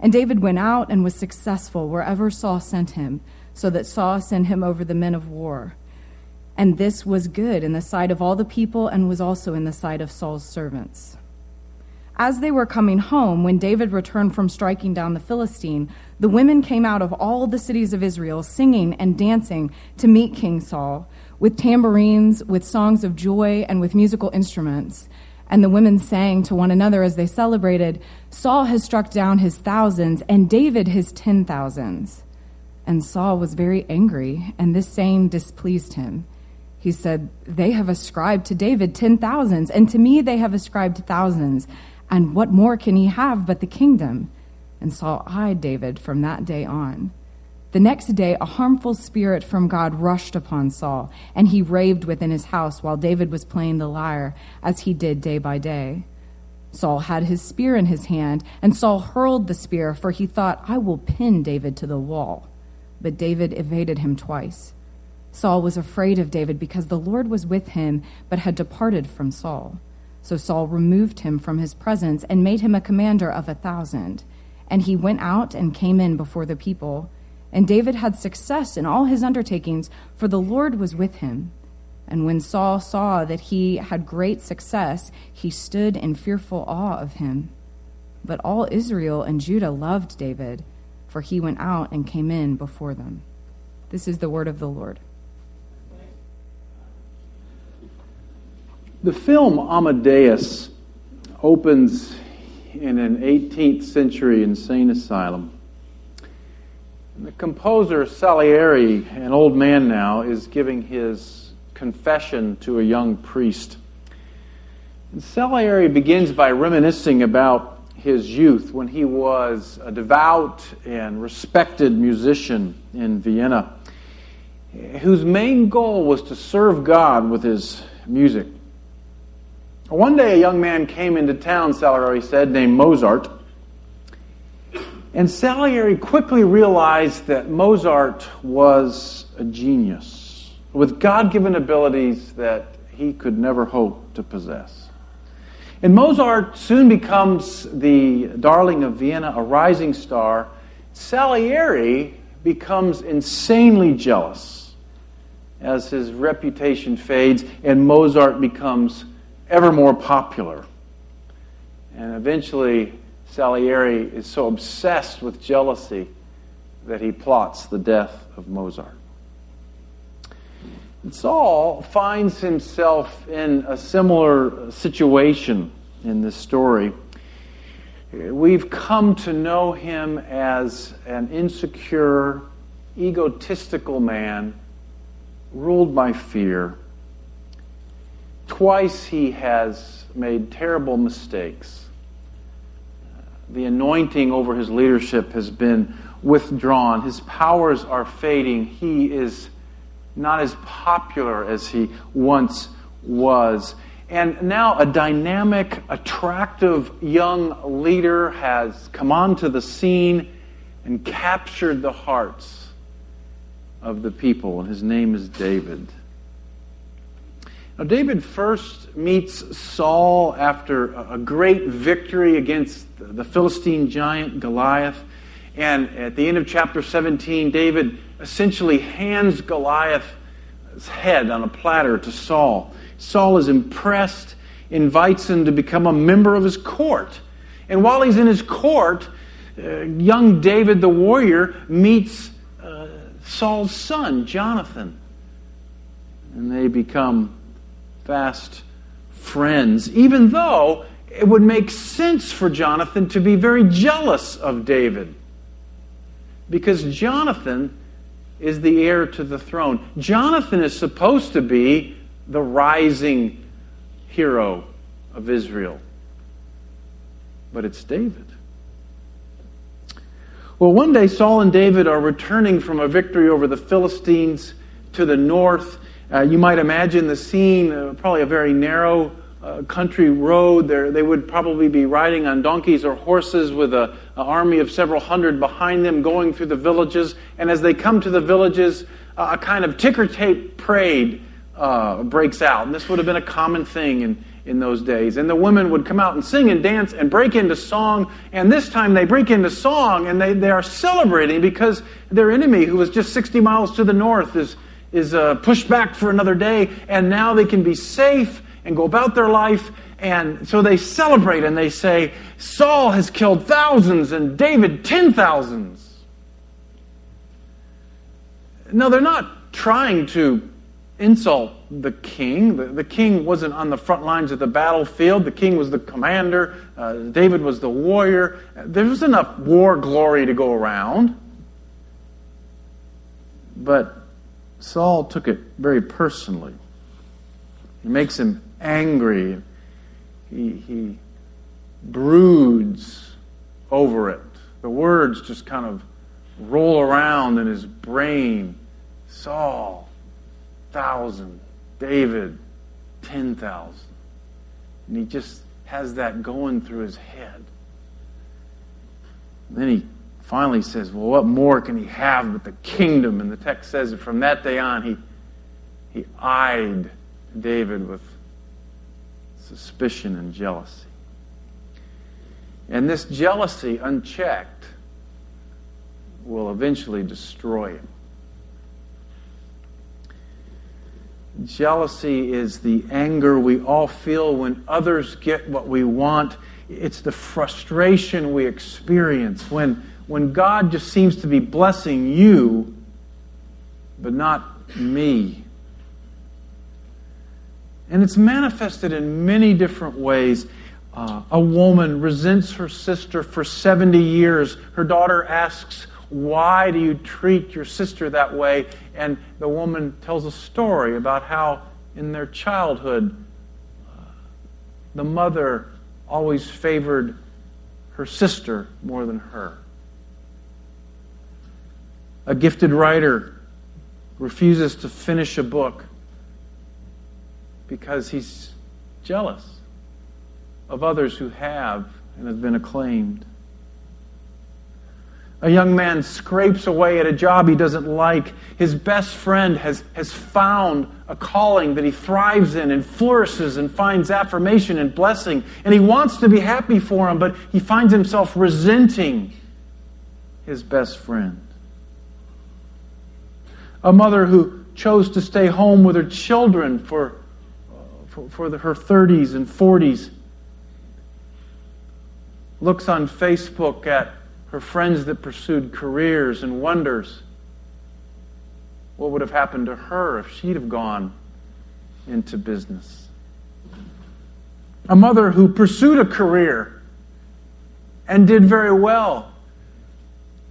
And David went out and was successful wherever Saul sent him, so that Saul sent him over the men of war. And this was good in the sight of all the people, and was also in the sight of Saul's servants. As they were coming home, when David returned from striking down the Philistine, the women came out of all the cities of Israel, singing and dancing to meet King Saul, with tambourines, with songs of joy, and with musical instruments. And the women sang to one another as they celebrated Saul has struck down his thousands, and David his ten thousands. And Saul was very angry, and this saying displeased him. He said, They have ascribed to David ten thousands, and to me they have ascribed thousands. And what more can he have but the kingdom? And Saul eyed David from that day on. The next day, a harmful spirit from God rushed upon Saul, and he raved within his house while David was playing the lyre, as he did day by day. Saul had his spear in his hand, and Saul hurled the spear, for he thought, I will pin David to the wall. But David evaded him twice. Saul was afraid of David because the Lord was with him, but had departed from Saul. So Saul removed him from his presence and made him a commander of a thousand. And he went out and came in before the people. And David had success in all his undertakings, for the Lord was with him. And when Saul saw that he had great success, he stood in fearful awe of him. But all Israel and Judah loved David, for he went out and came in before them. This is the word of the Lord. The film Amadeus opens in an 18th century insane asylum. The composer Salieri, an old man now, is giving his confession to a young priest. And Salieri begins by reminiscing about his youth when he was a devout and respected musician in Vienna, whose main goal was to serve God with his music. One day, a young man came into town, Salieri said, named Mozart. And Salieri quickly realized that Mozart was a genius with God given abilities that he could never hope to possess. And Mozart soon becomes the darling of Vienna, a rising star. Salieri becomes insanely jealous as his reputation fades and Mozart becomes ever more popular. And eventually, Salieri is so obsessed with jealousy that he plots the death of Mozart. And Saul finds himself in a similar situation in this story. We've come to know him as an insecure, egotistical man ruled by fear. Twice he has made terrible mistakes the anointing over his leadership has been withdrawn. His powers are fading. He is not as popular as he once was. And now a dynamic, attractive young leader has come onto the scene and captured the hearts of the people, and his name is David. Now, David first meets Saul after a great victory against the Philistine giant Goliath. And at the end of chapter 17, David essentially hands Goliath's head on a platter to Saul. Saul is impressed, invites him to become a member of his court. And while he's in his court, uh, young David the warrior meets uh, Saul's son, Jonathan. And they become fast friends, even though it would make sense for Jonathan to be very jealous of David. Because Jonathan is the heir to the throne. Jonathan is supposed to be the rising hero of Israel. But it's David. Well, one day Saul and David are returning from a victory over the Philistines to the north. Uh, you might imagine the scene, uh, probably a very narrow uh, country road. There, they would probably be riding on donkeys or horses with an army of several hundred behind them going through the villages. And as they come to the villages, a kind of ticker tape parade uh, breaks out. And this would have been a common thing in, in those days. And the women would come out and sing and dance and break into song. And this time they break into song and they, they are celebrating because their enemy, who was just 60 miles to the north, is, is uh, pushed back for another day. And now they can be safe and go about their life. And so they celebrate and they say, Saul has killed thousands and David ten thousands. No, they're not trying to insult the king. The, the, king wasn't on the front lines of the battlefield. The king was the commander. Uh, David was the warrior. There was enough war glory to go around. But Saul took it very personally. It makes him angry. He, he broods over it. The words just kind of roll around in his brain. Saul, thousand. David, 10,000. And he just has that going through his head. And then he finally says, Well, what more can he have but the kingdom? And the text says that from that day on, he, he eyed David with suspicion and jealousy. And this jealousy, unchecked, will eventually destroy him. Jealousy is the anger we all feel when others get what we want. It's the frustration we experience when, when God just seems to be blessing you, but not me. And it's manifested in many different ways. Uh, a woman resents her sister for 70 years. Her daughter asks, Why do you treat your sister that way? And the woman tells a story about how in their childhood, uh, the mother always favored her sister more than her. A gifted writer refuses to finish a book because he's jealous of others who have and have been acclaimed. A young man scrapes away at a job he doesn't like. His best friend has, has found a calling that he thrives in and flourishes and finds affirmation and blessing. And he wants to be happy for him, but he finds himself resenting his best friend. A mother who chose to stay home with her children for for, for the, her 30s and 40s, looks on Facebook at her friends that pursued careers and wonders what would have happened to her if she'd have gone into business. A mother who pursued a career and did very well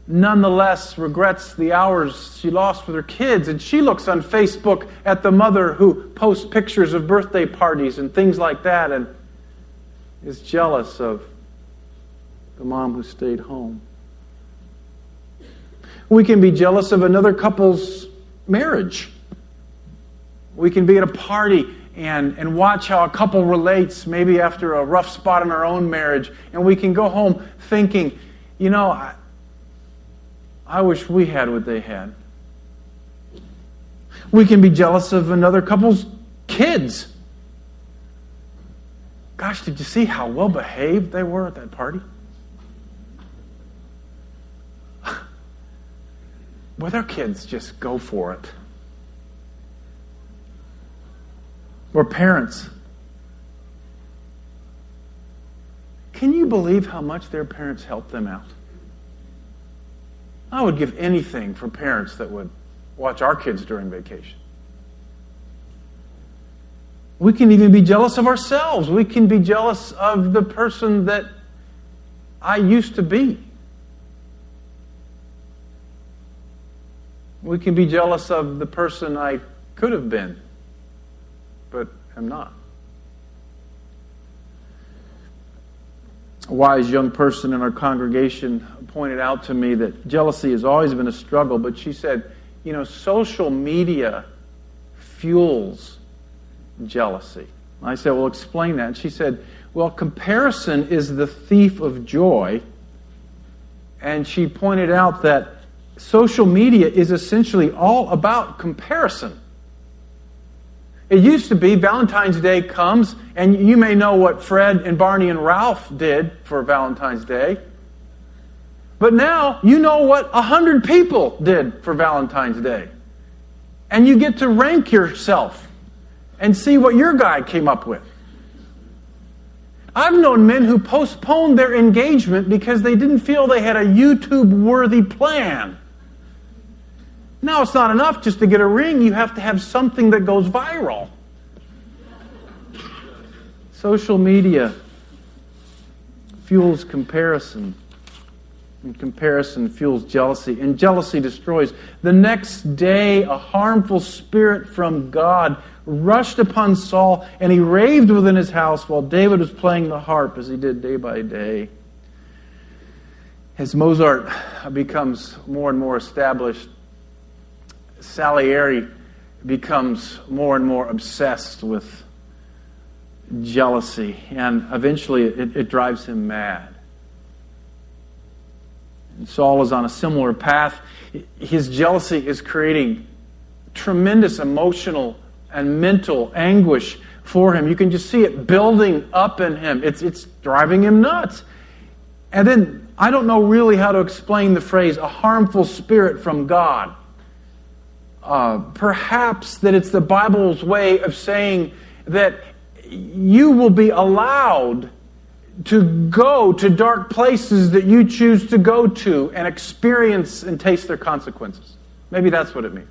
nonetheless regrets the hours she lost with her kids. And she looks on Facebook at the mother who posts pictures of birthday parties and things like that and is jealous of the mom who stayed home. We can be jealous of another couple's marriage. We can be at a party and, and watch how a couple relates, maybe after a rough spot in our own marriage, and we can go home thinking, you know, I, I wish we had what they had. We can be jealous of another couple's kids. Gosh, did you see how well behaved they were at that party? Well, their kids just go for it. Or parents. Can you believe how much their parents helped them out? I would give anything for parents that would watch our kids during vacation. We can even be jealous of ourselves. We can be jealous of the person that I used to be. We can be jealous of the person I could have been, but am not. A wise young person in our congregation pointed out to me that jealousy has always been a struggle, but she said, you know, social media fuels jealousy. I said, well, explain that. And she said, well, comparison is the thief of joy. And she pointed out that social media is essentially all about comparison. It used to be Valentine's Day comes, and you may know what Fred and Barney and Ralph did for Valentine's Day. But now you know what a hundred people did for Valentine's Day. And you get to rank yourself and see what your guy came up with. I've known men who postponed their engagement because they didn't feel they had a YouTube worthy plan. Now, it's not enough just to get a ring, you have to have something that goes viral. Social media fuels comparison. And comparison fuels jealousy, and jealousy destroys. The next day, a harmful spirit from God rushed upon Saul, and he raved within his house while David was playing the harp as he did day by day. As Mozart becomes more and more established, Salieri becomes more and more obsessed with jealousy, and eventually it, it drives him mad. And Saul is on a similar path. His jealousy is creating tremendous emotional and mental anguish for him. You can just see it building up in him. It's, it's driving him nuts. And then I don't know really how to explain the phrase a harmful spirit from God. Uh, perhaps that it's the Bible's way of saying that you will be allowed to go to dark places that you choose to go to and experience and taste their consequences. Maybe that's what it means.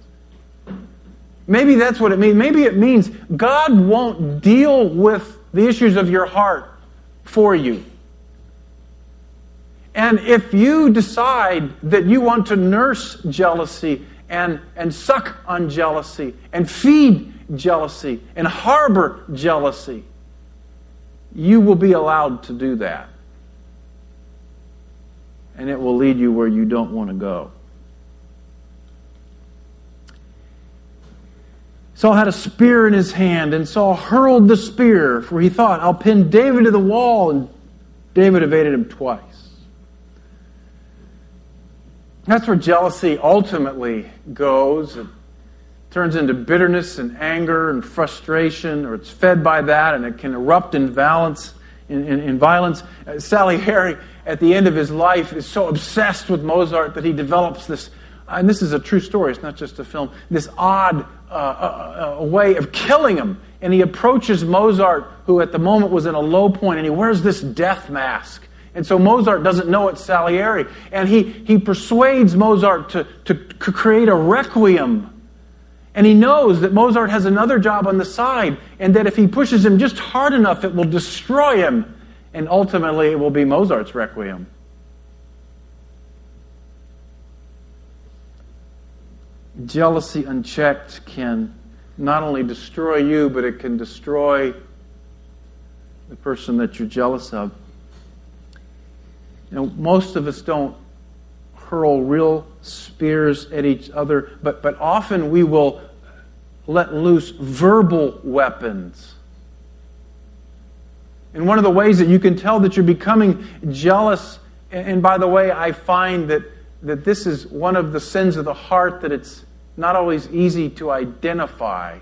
Maybe that's what it means. Maybe it means God won't deal with the issues of your heart for you. And if you decide that you want to nurse jealousy and, and suck on jealousy and feed jealousy and harbor jealousy, you will be allowed to do that. And it will lead you where you don't want to go. Saul had a spear in his hand, and Saul hurled the spear, for he thought, I'll pin David to the wall, and David evaded him twice. That's where jealousy ultimately goes. It turns into bitterness and anger and frustration, or it's fed by that, and it can erupt in violence. In, in, in violence. Uh, Salieri, at the end of his life, is so obsessed with Mozart that he develops this, and this is a true story, it's not just a film, this odd uh, uh, uh, way of killing him. And he approaches Mozart, who at the moment was in a low point, and he wears this death mask. And so Mozart doesn't know it's Salieri. And he, he persuades Mozart to, to create a requiem. And he knows that Mozart has another job on the side, and that if he pushes him just hard enough, it will destroy him. And ultimately, it will be Mozart's requiem. jealousy unchecked can not only destroy you, but it can destroy the person that you're jealous of. You know, most of us don't hurl real spears at each other, but, but often we will let loose verbal weapons. And one of the ways that you can tell that you're becoming jealous, and by the way, I find that, that this is one of the sins of the heart that it's not always easy to identify.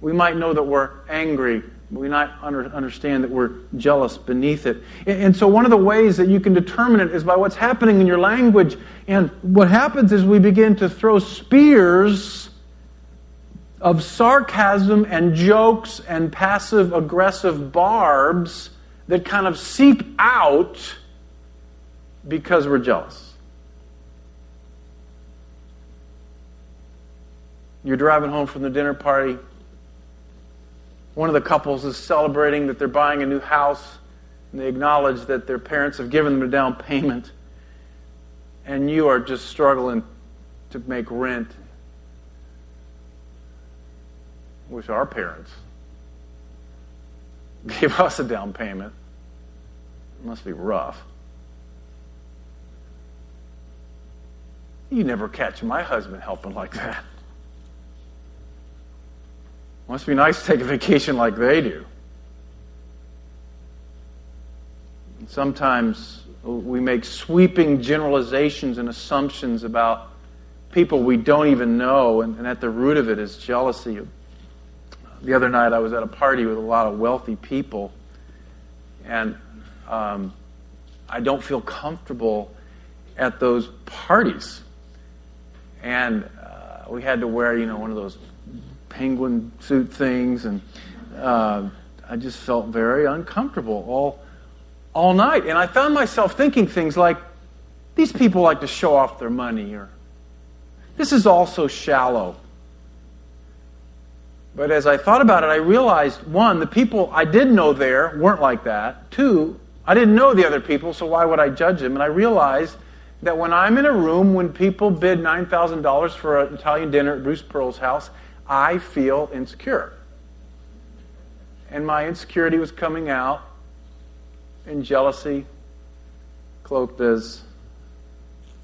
We might know that we're angry, we might understand that we're jealous beneath it. And so, one of the ways that you can determine it is by what's happening in your language. And what happens is we begin to throw spears of sarcasm and jokes and passive aggressive barbs that kind of seep out because we're jealous. You're driving home from the dinner party. One of the couples is celebrating that they're buying a new house, and they acknowledge that their parents have given them a down payment, and you are just struggling to make rent. Wish our parents gave us a down payment. It must be rough. You never catch my husband helping like that. Must be nice to take a vacation like they do. Sometimes we make sweeping generalizations and assumptions about people we don't even know, and, and, at the root of it is jealousy. The other night, I was at a party with a lot of wealthy people, and um, I don't feel comfortable at those parties. And uh, we had to wear, you know, one of those penguin suit things, and uh, I just felt very uncomfortable all all night. And I found myself thinking things like, these people like to show off their money, or this is all so shallow. But as I thought about it, I realized one, the people I did know there weren't like that. Two, I didn't know the other people, so why would I judge them? And I realized that when I'm in a room when people bid $9,000 for an Italian dinner at Bruce Pearl's house, I feel insecure. And my insecurity was coming out in jealousy, cloaked as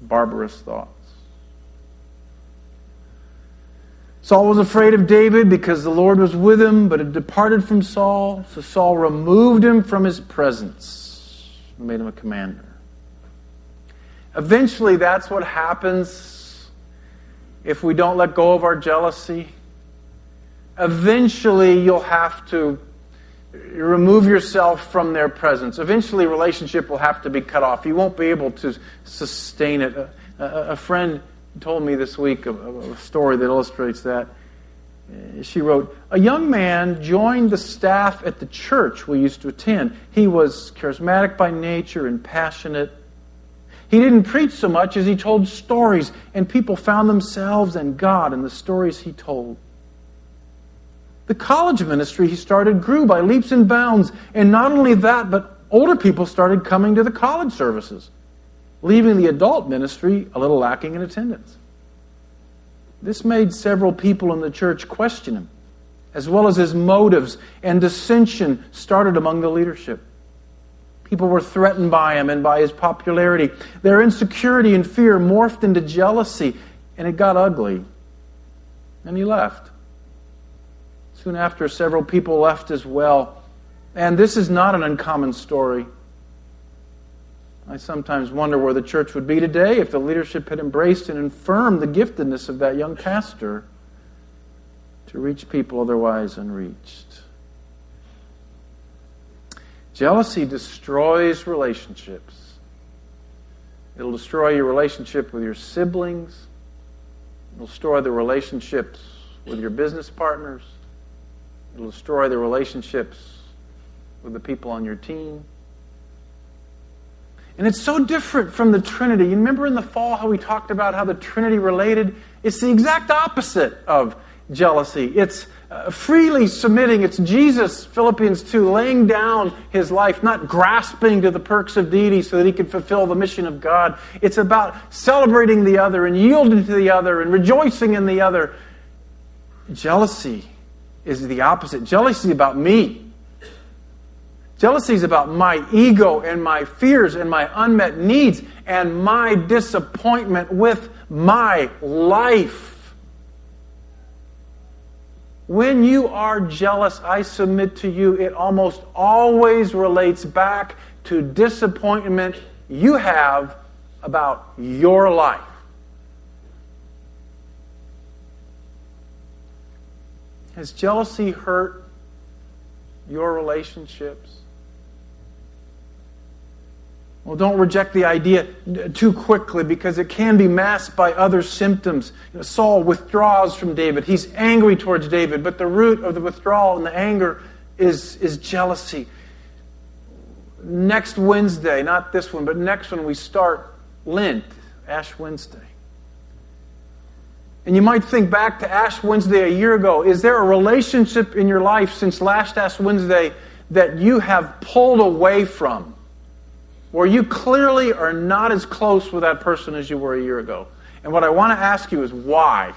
barbarous thoughts. Saul was afraid of David because the Lord was with him, but had departed from Saul. So Saul removed him from his presence and made him a commander. Eventually, that's what happens if we don't let go of our jealousy. Eventually, you'll have to remove yourself from their presence. Eventually, relationship will have to be cut off. You won't be able to sustain it. A, a, a friend told me this week a, a story that illustrates that. She wrote, A young man joined the staff at the church we used to attend. He was charismatic by nature and passionate. He didn't preach so much as he told stories, and people found themselves and God in the stories he told. The college ministry he started grew by leaps and bounds. And not only that, but older people started coming to the college services, leaving the adult ministry a little lacking in attendance. This made several people in the church question him, as well as his motives, and dissension started among the leadership. People were threatened by him and by his popularity. Their insecurity and fear morphed into jealousy, and it got ugly. And he left. Soon after, several people left as well. And this is not an uncommon story. I sometimes wonder where the church would be today if the leadership had embraced and affirmed the giftedness of that young pastor to reach people otherwise unreached. Jealousy destroys relationships. It'll destroy your relationship with your siblings. It'll destroy the relationships with your business partners. It'll destroy the relationships with the people on your team. And it's so different from the Trinity. You remember in the fall how we talked about how the Trinity related? It's the exact opposite of jealousy. It's uh, freely submitting. It's Jesus, Philippians 2, laying down his life, not grasping to the perks of deity so that he could fulfill the mission of God. It's about celebrating the other and yielding to the other and rejoicing in the other. Jealousy is the opposite. Jealousy about me. Jealousy is about my ego and my fears and my unmet needs and my disappointment with my life. When you are jealous, I submit to you, it almost always relates back to disappointment you have about your life. Has jealousy hurt your relationships? Well, don't reject the idea too quickly because it can be masked by other symptoms. You know, Saul withdraws from David. He's angry towards David, but the root of the withdrawal and the anger is, is jealousy. Next Wednesday, not this one, but next one, we start Lent, Ash Wednesday. And you might think back to Ash Wednesday a year ago. Is there a relationship in your life since last Ash Wednesday that you have pulled away from? Where you clearly are not as close with that person as you were a year ago? And what I want to ask you is why?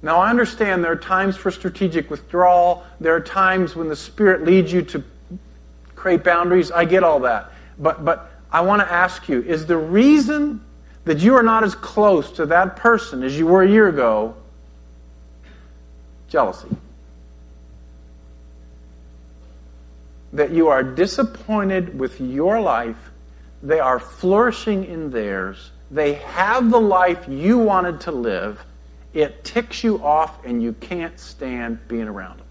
Now, I understand there are times for strategic withdrawal. There are times when the Spirit leads you to create boundaries. I get all that. But, but I want to ask you is the reason that you are not as close to that person as you were a year ago jealousy? That you are disappointed with your life, they are flourishing in theirs, they have the life you wanted to live it ticks you off and you can't stand being around them.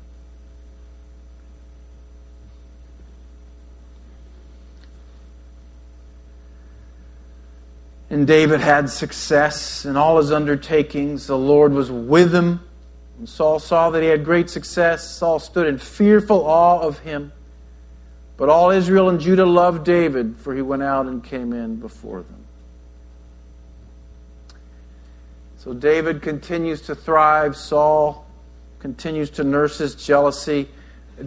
And David had success in all his undertakings. The Lord was with him. When Saul saw that he had great success, Saul stood in fearful awe of him. But all Israel and Judah loved David, for he went out and came in before them. So David continues to thrive. Saul continues to nurse his jealousy.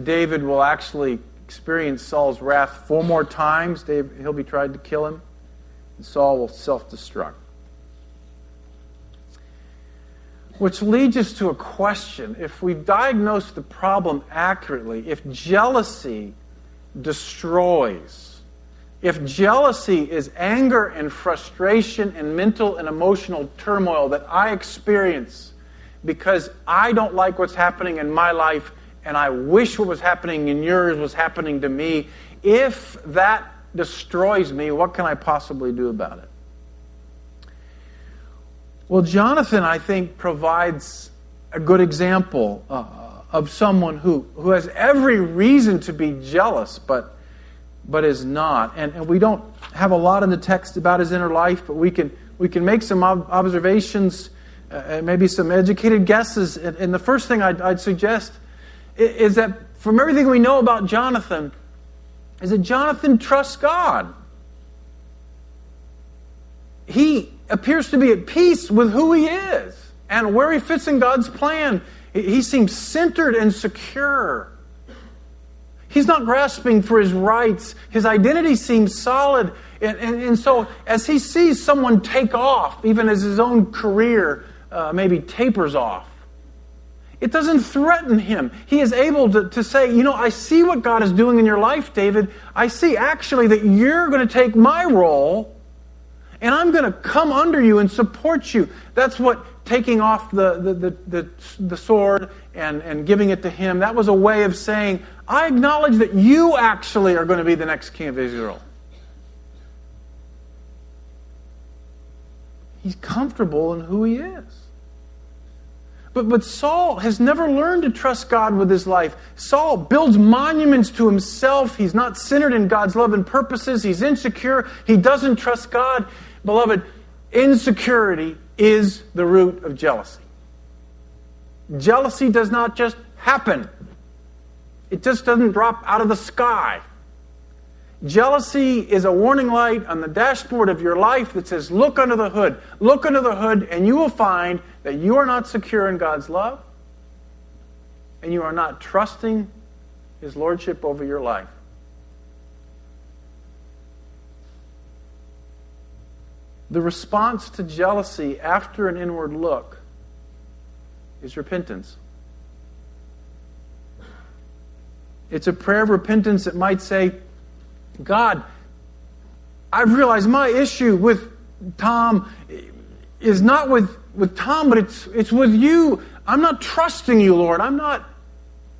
David will actually experience Saul's wrath four more times. he'll be tried to kill him. And Saul will self destruct. Which leads us to a question. If we diagnose the problem accurately, if jealousy destroys, if jealousy is anger and frustration and mental and emotional turmoil that I experience because I don't like what's happening in my life and I wish what was happening in yours was happening to me, if that destroys me, what can I possibly do about it? Well, Jonathan, I think, provides a good example uh, of someone who, who has every reason to be jealous, but but is not. And, and we don't have a lot in the text about his inner life, but we can, we can make some ob- observations, uh, maybe some educated guesses. And, and the first thing I'd, I'd suggest is, is that from everything we know about Jonathan, is that Jonathan trusts God. He appears to be at peace with who he is and where he fits in God's plan. He seems centered and secure. He's not grasping for his rights. His identity seems solid. And, and, and so, as he sees someone take off, even as his own career uh, maybe tapers off, it doesn't threaten him. He is able to, to say, You know, I see what God is doing in your life, David. I see actually that you're going to take my role, and I'm going to come under you and support you. That's what taking off the, the, the, the, the sword and, and giving it to him, that was a way of saying, I acknowledge that you actually are going to be the next king of Israel. He's comfortable in who he is. But, but Saul has never learned to trust God with his life. Saul builds monuments to himself. He's not centered in God's love and purposes. He's insecure. He doesn't trust God. Beloved, insecurity is the root of jealousy. Jealousy does not just happen. It just doesn't drop out of the sky. Jealousy is a warning light on the dashboard of your life that says, Look under the hood. Look under the hood, and you will find that you are not secure in God's love, and you are not trusting His Lordship over your life. The response to jealousy after an inward look is repentance. It's a prayer of repentance that might say, God, I've realized my issue with Tom is not with, with Tom, but it's, it's with you. I'm not trusting you, Lord. I'm not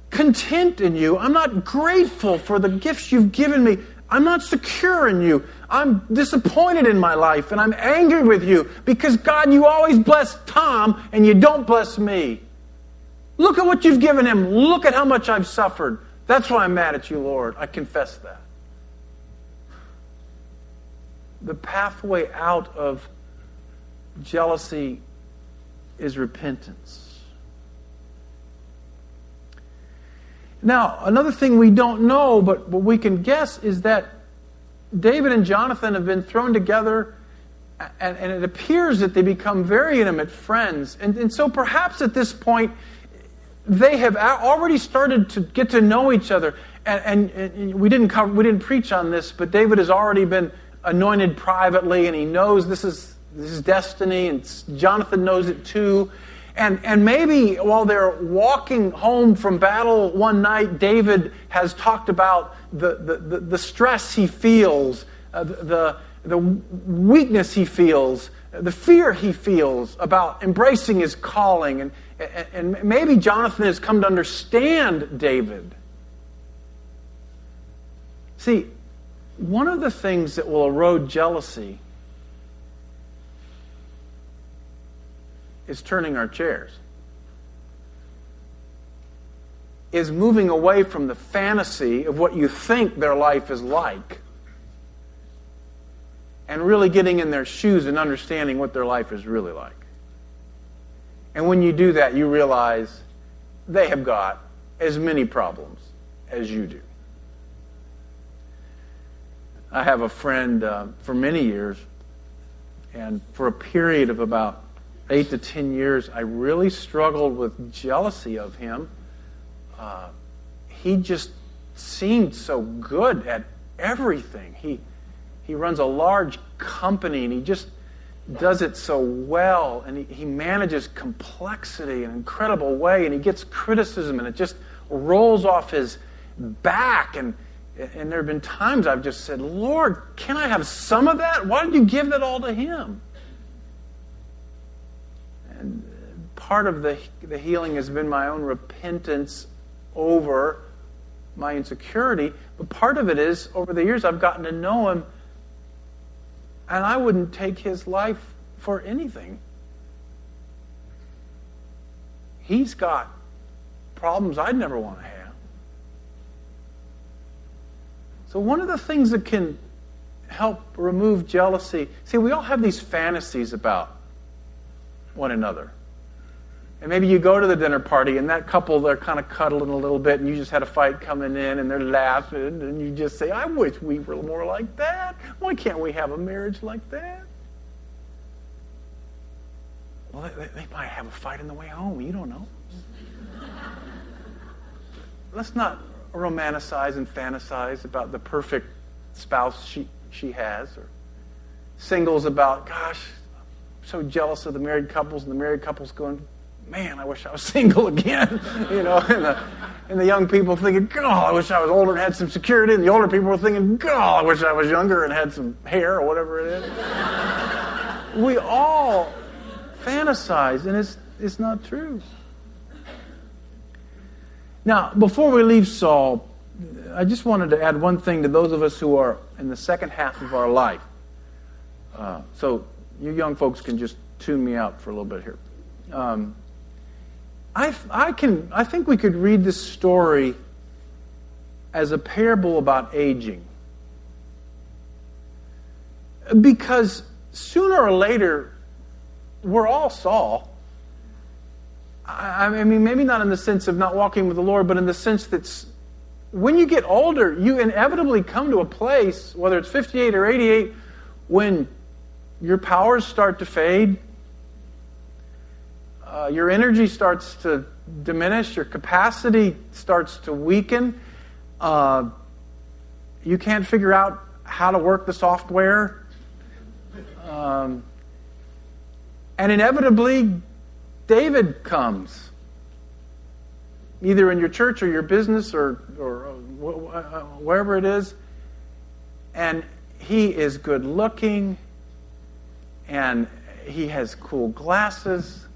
content in you. I'm not grateful for the gifts you've given me. I'm not secure in you. I'm disappointed in my life and I'm angry with you because, God, you always bless Tom and you don't bless me. Look at what you've given him. Look at how much I've suffered. That's why I'm mad at you, Lord. I confess that. The pathway out of jealousy is repentance. Now, another thing we don't know, but what we can guess, is that David and Jonathan have been thrown together, and, and it appears that they become very intimate friends. And, and so perhaps at this point, they have already started to get to know each other. And, and, and, we, didn't cover, we didn't preach on this, but David has already been anointed privately, and he knows this is, this is destiny, and Jonathan knows it too. And, and maybe while they're walking home from battle one night, David has talked about the, the, the, the stress he feels, uh, the, the weakness he feels, the fear he feels about embracing his calling. And, and, and maybe Jonathan has come to understand David. See, one of the things that will erode jealousy is turning our chairs, is moving away from the fantasy of what you think their life is like and really getting in their shoes and understanding what their life is really like. And when you do that, you realize they have got as many problems as you do. I have a friend uh, for many years, and for a period of about eight to ten years, I really struggled with jealousy of him. Uh, he just seemed so good at everything. He he runs a large company, and he just does it so well, and he, he manages complexity in an incredible way, and he gets criticism, and it just rolls off his back and and there have been times I've just said, Lord, can I have some of that? Why did you give that all to him? And part of the, the healing has been my own repentance over my insecurity, but part of it is over the years I've gotten to know him, and I wouldn't take his life for anything. He's got problems I'd never want to have. So, one of the things that can help remove jealousy see, we all have these fantasies about one another. And maybe you go to the dinner party and that couple, they're kind of cuddling a little bit and you just had a fight coming in and they're laughing and you just say, I wish we were more like that. Why can't we have a marriage like that? Well, they, they might have a fight on the way home. You don't know. Let's not romanticize and fantasize about the perfect spouse she, she has, or singles about, gosh, I'm so jealous of the married couples, and the married couples going, man, I wish I was single again. you know, and the, and the young people thinking, God, I wish I was older and had some security. And the older people were thinking, God, I wish I was younger and had some hair or whatever it is. we all fantasize, and it's, it's not true. Now, before we leave Saul, I just wanted to add one thing to those of us who are in the second half of our life. Uh, so, you young folks can just tune me out for a little bit here. Um, I, I, can, I think we could read this story as a parable about aging. Because sooner or later, we're all Saul. I, mean, maybe not in the sense of not walking with the Lord, but in the sense that when you get older, you inevitably come to a place, whether it's 58 or 88, when your powers start to fade, uh, your energy starts to diminish, your capacity starts to weaken. Uh, you can't figure out how to work the software. Um, and inevitably, David comes, either in your church or your business or, or uh, wherever it is, and he is good looking, and he has cool glasses,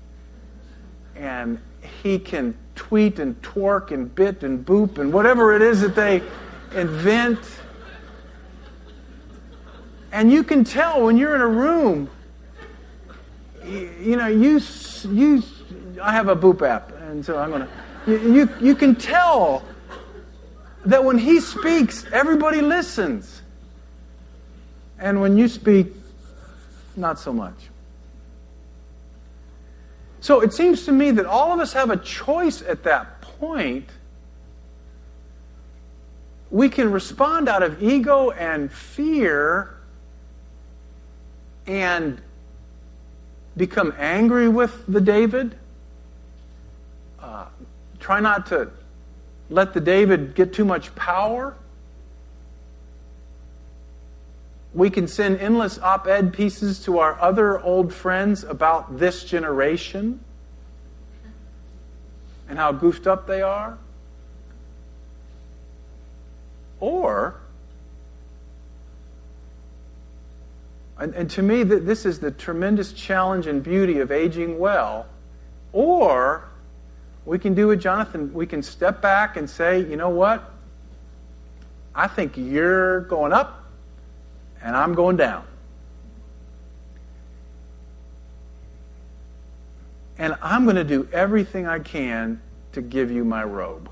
and he can tweet and twerk and bit and boop and whatever it is that they invent. And you can tell when you're in a room you know, you, you, I have a Boop app, and so I'm going to, you, you can tell that when he speaks, everybody listens. And when you speak, not so much. So it seems to me that all of us have a choice at that point. We can respond out of ego and fear and become angry with the David. Uh, try not to let the David get too much power. We can send endless op ed pieces to our other old friends about this generation. and how goofed up they are? Or, and, and to me, this is the tremendous challenge and beauty of aging well. Or, we can do what Jonathan, we can step back and say, you know what? I think you're going up and I'm going down. And I'm going to do everything I can to give you my robe.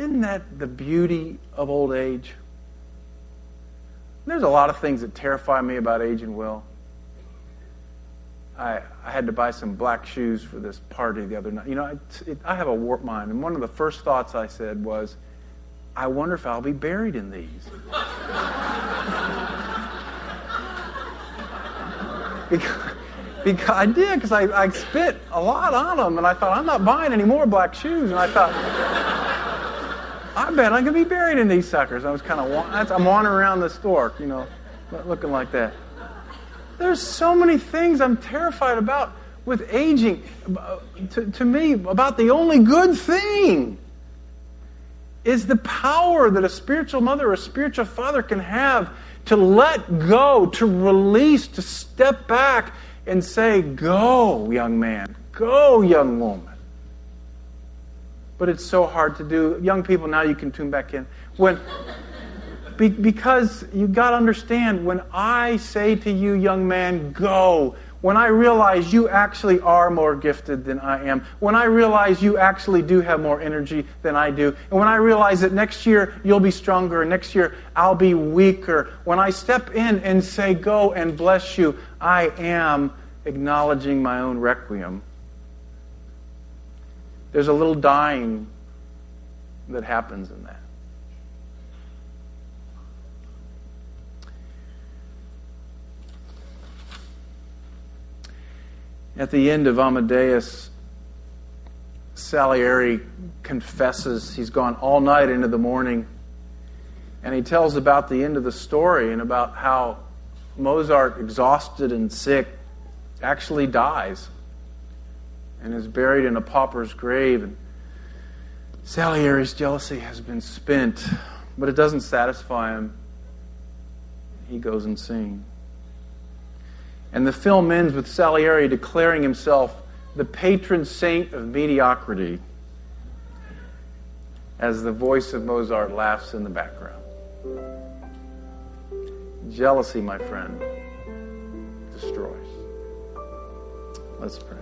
Isn't that the beauty of old age? There's a lot of things that terrify me about aging well. I, I had to buy some black shoes for this party the other night. You know, it, it, I have a warped mind, and one of the first thoughts I said was, I wonder if I'll be buried in these. because, because I did, because I, I spit a lot on them, and I thought, I'm not buying any more black shoes. And I thought, I bet I'm going to be buried in these suckers. I was kind of, I'm wandering around the store, you know, looking like that. There's so many things I'm terrified about with aging. Uh, to, to me, about the only good thing is the power that a spiritual mother or a spiritual father can have to let go, to release, to step back and say, Go, young man, go, young woman. But it's so hard to do. Young people, now you can tune back in. When be, because you got to understand when I say to you, young man, go, when I realize you actually are more gifted than I am, when I realize you actually do have more energy than I do, and when I realize that next year you'll be stronger, and next year I'll be weaker, when I step in and say, Go and bless you, I am acknowledging my own requiem. There's a little dying that happens in that. At the end of Amadeus, Salieri confesses he's gone all night into the morning, and he tells about the end of the story and about how Mozart, exhausted and sick, actually dies and is buried in a pauper's grave. And Salieri's jealousy has been spent, but it doesn't satisfy him. He goes insane. And the film ends with Salieri declaring himself the patron saint of mediocrity as the voice of Mozart laughs in the background. Jealousy, my friend, destroys. Let's pray.